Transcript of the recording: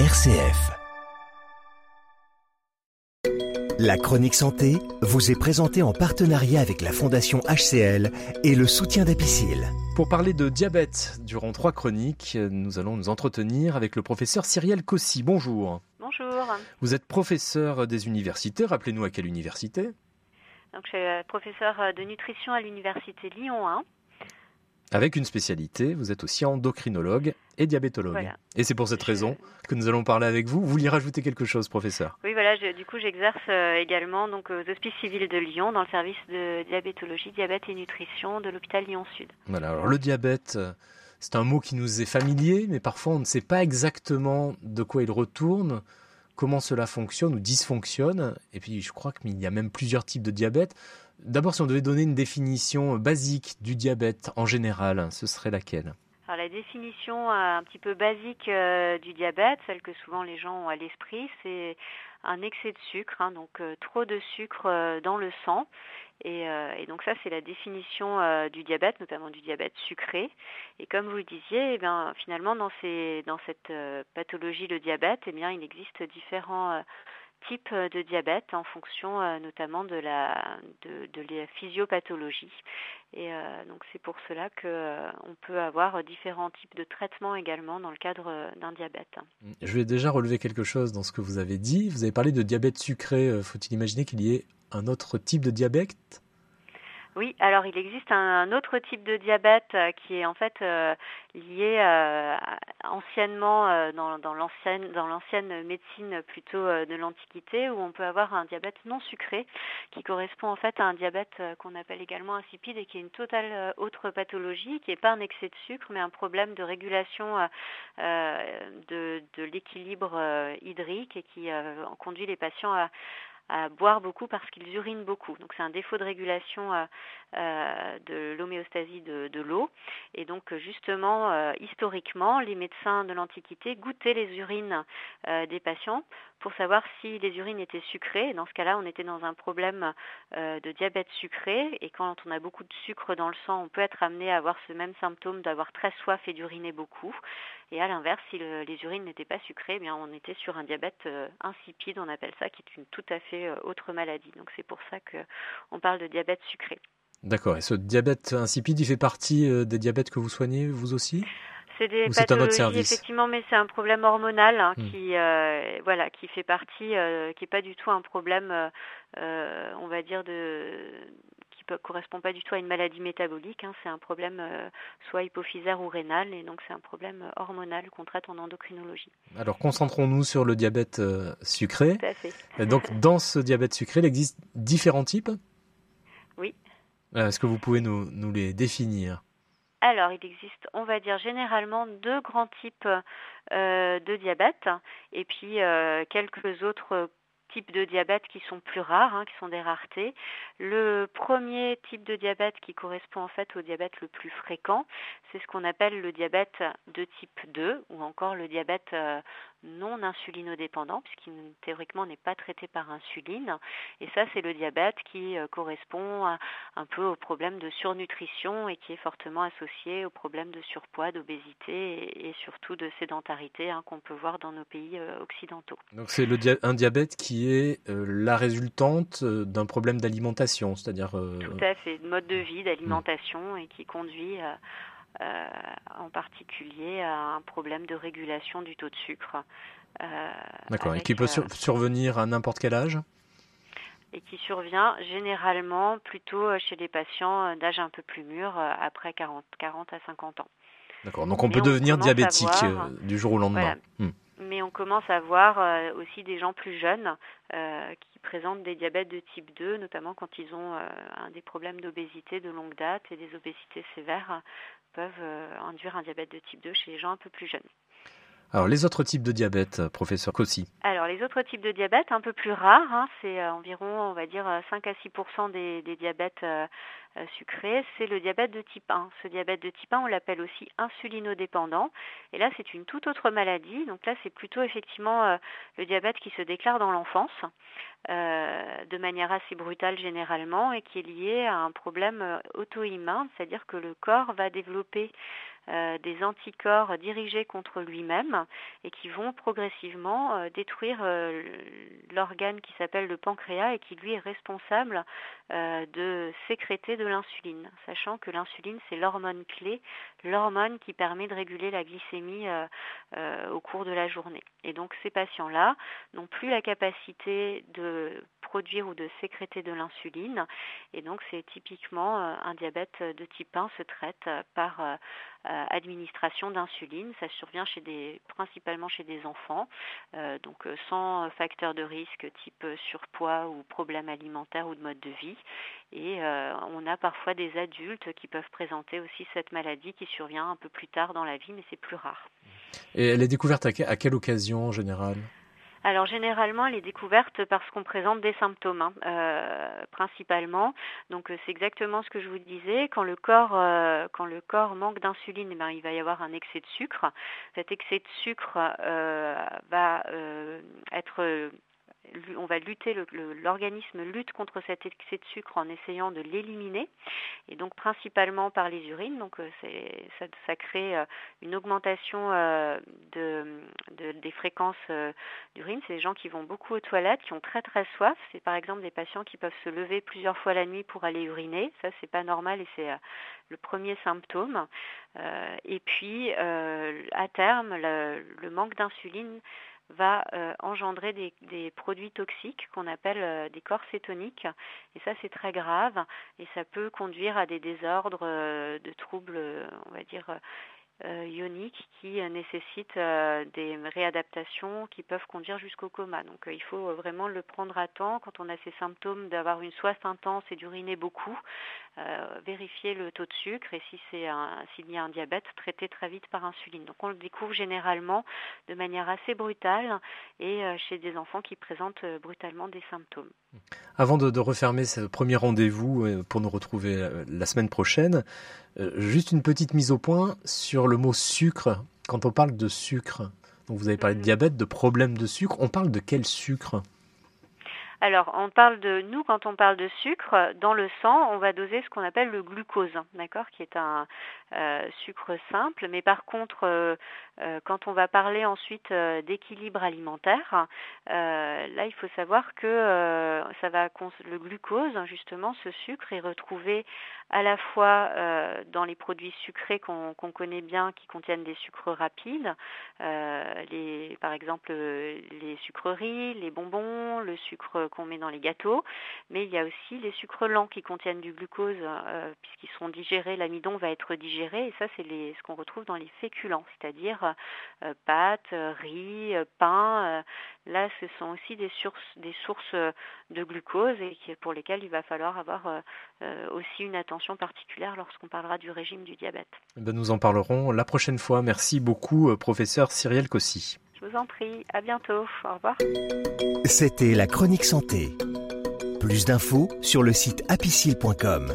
RCF. La chronique santé vous est présentée en partenariat avec la Fondation HCL et le soutien d'Apicil. Pour parler de diabète durant trois chroniques, nous allons nous entretenir avec le professeur Cyrielle Cossy. Bonjour. Bonjour. Vous êtes professeur des universités. Rappelez-nous à quelle université? Donc, je suis professeur de nutrition à l'université Lyon 1. Avec une spécialité, vous êtes aussi endocrinologue et diabétologue. Et c'est pour cette raison que nous allons parler avec vous. Vous vouliez rajouter quelque chose, professeur? Oui, voilà, du coup, j'exerce euh, également donc, aux Hospices civils de Lyon dans le service de diabétologie, diabète et nutrition de l'hôpital Lyon-Sud. Voilà, alors le diabète, euh, c'est un mot qui nous est familier, mais parfois on ne sait pas exactement de quoi il retourne, comment cela fonctionne ou dysfonctionne. Et puis, je crois qu'il y a même plusieurs types de diabète. D'abord, si on devait donner une définition basique du diabète en général, ce serait laquelle? Alors la définition euh, un petit peu basique euh, du diabète, celle que souvent les gens ont à l'esprit, c'est un excès de sucre, hein, donc euh, trop de sucre dans le sang. Et, donc ça, c'est la définition du diabète, notamment du diabète sucré. Et comme vous le disiez, eh finalement, dans, ces, dans cette pathologie, le diabète, eh bien, il existe différents type euh, de diabète en fonction euh, notamment de la, de, la physiopathologie. Et euh, donc c'est pour cela qu'on peut avoir différents types de traitements également dans le cadre d'un diabète. Je vais déjà relever quelque chose dans ce que vous avez dit. Vous avez parlé de diabète sucré. Faut-il imaginer qu'il y ait un autre type de diabète? Oui, alors il existe un, autre type de diabète euh, qui est en fait euh, lié euh, anciennement dans, l'ancienne médecine plutôt de l'Antiquité où on peut avoir un diabète non sucré qui correspond en fait à un diabète qu'on appelle également insipide et qui est une totale autre pathologie qui n'est pas un excès de sucre mais un problème de régulation de l'équilibre hydrique et qui conduit les patients à à boire beaucoup parce qu'ils urinent beaucoup. Donc c'est un défaut de régulation euh, euh, de l'homéostasie de, l'eau. Et donc justement, euh, historiquement, les médecins de l'Antiquité goûtaient les urines des patients pour savoir si les urines étaient sucrées. dans ce cas-là, on était dans un problème de diabète sucré. Et quand on a beaucoup de sucre dans le sang, on peut être amené à avoir ce même symptôme d'avoir très soif et d'uriner beaucoup. Et à l'inverse, si les urines n'étaient pas sucrées, eh bien on était sur un diabète insipide, on appelle ça, qui est une tout à fait euh, autre maladie. Donc c'est pour ça qu'on parle de diabète sucré. D'accord. Et ce diabète insipide, il fait partie euh, des diabètes que vous soignez, vous aussi? C'est des pathologies, effectivement, mais c'est un problème hormonal hein, hmm. qui, euh, voilà, qui fait partie, qui n'est pas du tout un problème, on va dire, de, ne correspond pas du tout à une maladie métabolique. Hein. c'est un problème euh, soit hypophysaire ou rénal, et donc c'est un problème euh, hormonal qu'on traite en endocrinologie. Alors concentrons-nous sur le diabète euh, sucré. Tout à fait. Donc dans ce diabète sucré, il existe différents types? Oui. Est-ce que vous pouvez nous, nous les définir? Alors, il existe, on va dire généralement deux grands types de diabète et puis quelques autres types de diabète qui sont plus rares, hein, qui sont des raretés. Le premier type de diabète qui correspond en fait au diabète le plus fréquent, c'est ce qu'on appelle le diabète de type 2 ou encore le diabète euh, non insulinodépendant, puisqu'il théoriquement n'est pas traité par insuline. Et ça, c'est le diabète qui euh, correspond un peu au problème de surnutrition et qui est fortement associé au problème de surpoids, d'obésité et, surtout de sédentarité hein, qu'on peut voir dans nos pays euh, occidentaux. Donc c'est un diabète qui est euh, la résultante d'un problème d'alimentation, c'est-à-dire... Tout à fait, de mode de vie, d'alimentation et qui conduit euh, en particulier à un problème de régulation du taux de sucre. Euh, D'accord, et qui peut euh, survenir à n'importe quel âge? Et qui survient généralement plutôt chez les patients d'âge un peu plus mûr, après 40, 40 à 50 ans. D'accord, donc on peut devenir diabétique du jour au lendemain. Hmm. On commence à voir aussi des gens plus jeunes qui présentent des diabètes de type 2, notamment quand ils ont des problèmes d'obésité de longue date et des obésités sévères peuvent euh, induire un diabète de type 2 chez les gens un peu plus jeunes. Alors les autres types de diabète, euh, professeur Cossi les autres types de diabète, un peu plus rares, hein, c'est euh, environ, on va dire, 5 à 6 des, des diabètes sucrés, c'est le diabète de type 1. Ce diabète de type 1, on l'appelle aussi insulinodépendant. Et là, c'est une toute autre maladie. Donc là, c'est plutôt effectivement le diabète qui se déclare dans l'enfance, de manière assez brutale généralement, et qui est lié à un problème auto-immun, c'est-à-dire que le corps va développer des anticorps dirigés contre lui-même et qui vont progressivement détruire l'organe qui s'appelle le pancréas et qui lui est responsable de sécréter de l'insuline, sachant que l'insuline c'est l'hormone clé, l'hormone qui permet de réguler la glycémie au cours de la journée. Et donc ces patients-là n'ont plus la capacité de produire ou de sécréter de l'insuline. Et donc c'est typiquement euh, un diabète de type 1 se traite par euh, euh, administration d'insuline. Ça survient chez des, principalement chez des enfants, donc sans facteur de risque type surpoids ou problème alimentaire ou de mode de vie. Et on a parfois des adultes qui peuvent présenter aussi cette maladie qui survient un peu plus tard dans la vie, mais c'est plus rare. Et elle est découverte à quelle occasion en général? Alors généralement, elle est découverte parce qu'on présente des symptômes, hein, euh, principalement. Donc euh, c'est exactement ce que je vous disais. Quand le corps, euh, quand le corps manque d'insuline, eh ben, il va y avoir un excès de sucre. Cet excès de sucre va être on va lutter, l'organisme lutte contre cet excès de sucre en essayant de l'éliminer, et donc principalement par les urines. Donc euh, ça, crée euh, une augmentation euh, de, des fréquences d'urine. C'est des gens qui vont beaucoup aux toilettes, qui ont très très soif. C'est par exemple des patients qui peuvent se lever plusieurs fois la nuit pour aller uriner. Ça c'est pas normal et c'est le premier symptôme. et puis à terme, le manque d'insuline va euh, engendrer des, produits toxiques qu'on appelle euh, des corps cétoniques. Et ça, c'est très grave et ça peut conduire à des désordres euh, de troubles, on va dire, ioniques qui nécessitent des réadaptations qui peuvent conduire jusqu'au coma. Donc il faut vraiment le prendre à temps quand on a ces symptômes d'avoir une soif intense et d'uriner beaucoup, vérifier le taux de sucre et si c'est s'il y a un diabète, traiter très vite par insuline. Donc on le découvre généralement de manière assez brutale et chez des enfants qui présentent brutalement des symptômes. Avant de, de refermer ce premier rendez-vous pour nous retrouver la semaine prochaine, euh, juste une petite mise au point sur le mot sucre. Quand on parle de sucre, donc vous avez parlé de mhm. diabète, de problème de sucre, on parle de quel sucre? Alors, on parle de nous quand on parle de sucre dans le sang, on va doser ce qu'on appelle le glucose, d'accord, qui est un euh, sucre simple. Mais par contre, euh, euh, quand on va parler ensuite d'équilibre alimentaire, là, il faut savoir que ça va le glucose, justement, ce sucre est retrouvé à la fois dans les produits sucrés qu'on connaît bien, qui contiennent des sucres rapides, par exemple les sucreries, les bonbons, le sucre qu'on met dans les gâteaux, mais il y a aussi les sucres lents qui contiennent du glucose, puisqu'ils sont digérés, l'amidon va être digéré et ça c'est ce qu'on retrouve dans les féculents, c'est-à-dire euh, pâtes, riz, pain. Euh, là, ce sont aussi des sources, des sources de glucose et pour lesquelles il va falloir avoir euh, aussi une attention particulière lorsqu'on parlera du régime du diabète. Eh ben, nous en parlerons la prochaine fois. Merci beaucoup, professeur Cyrielle Cossy. Vous en prie. À bientôt. Au revoir. C'était la chronique santé. Plus d'infos sur le site apicile.com.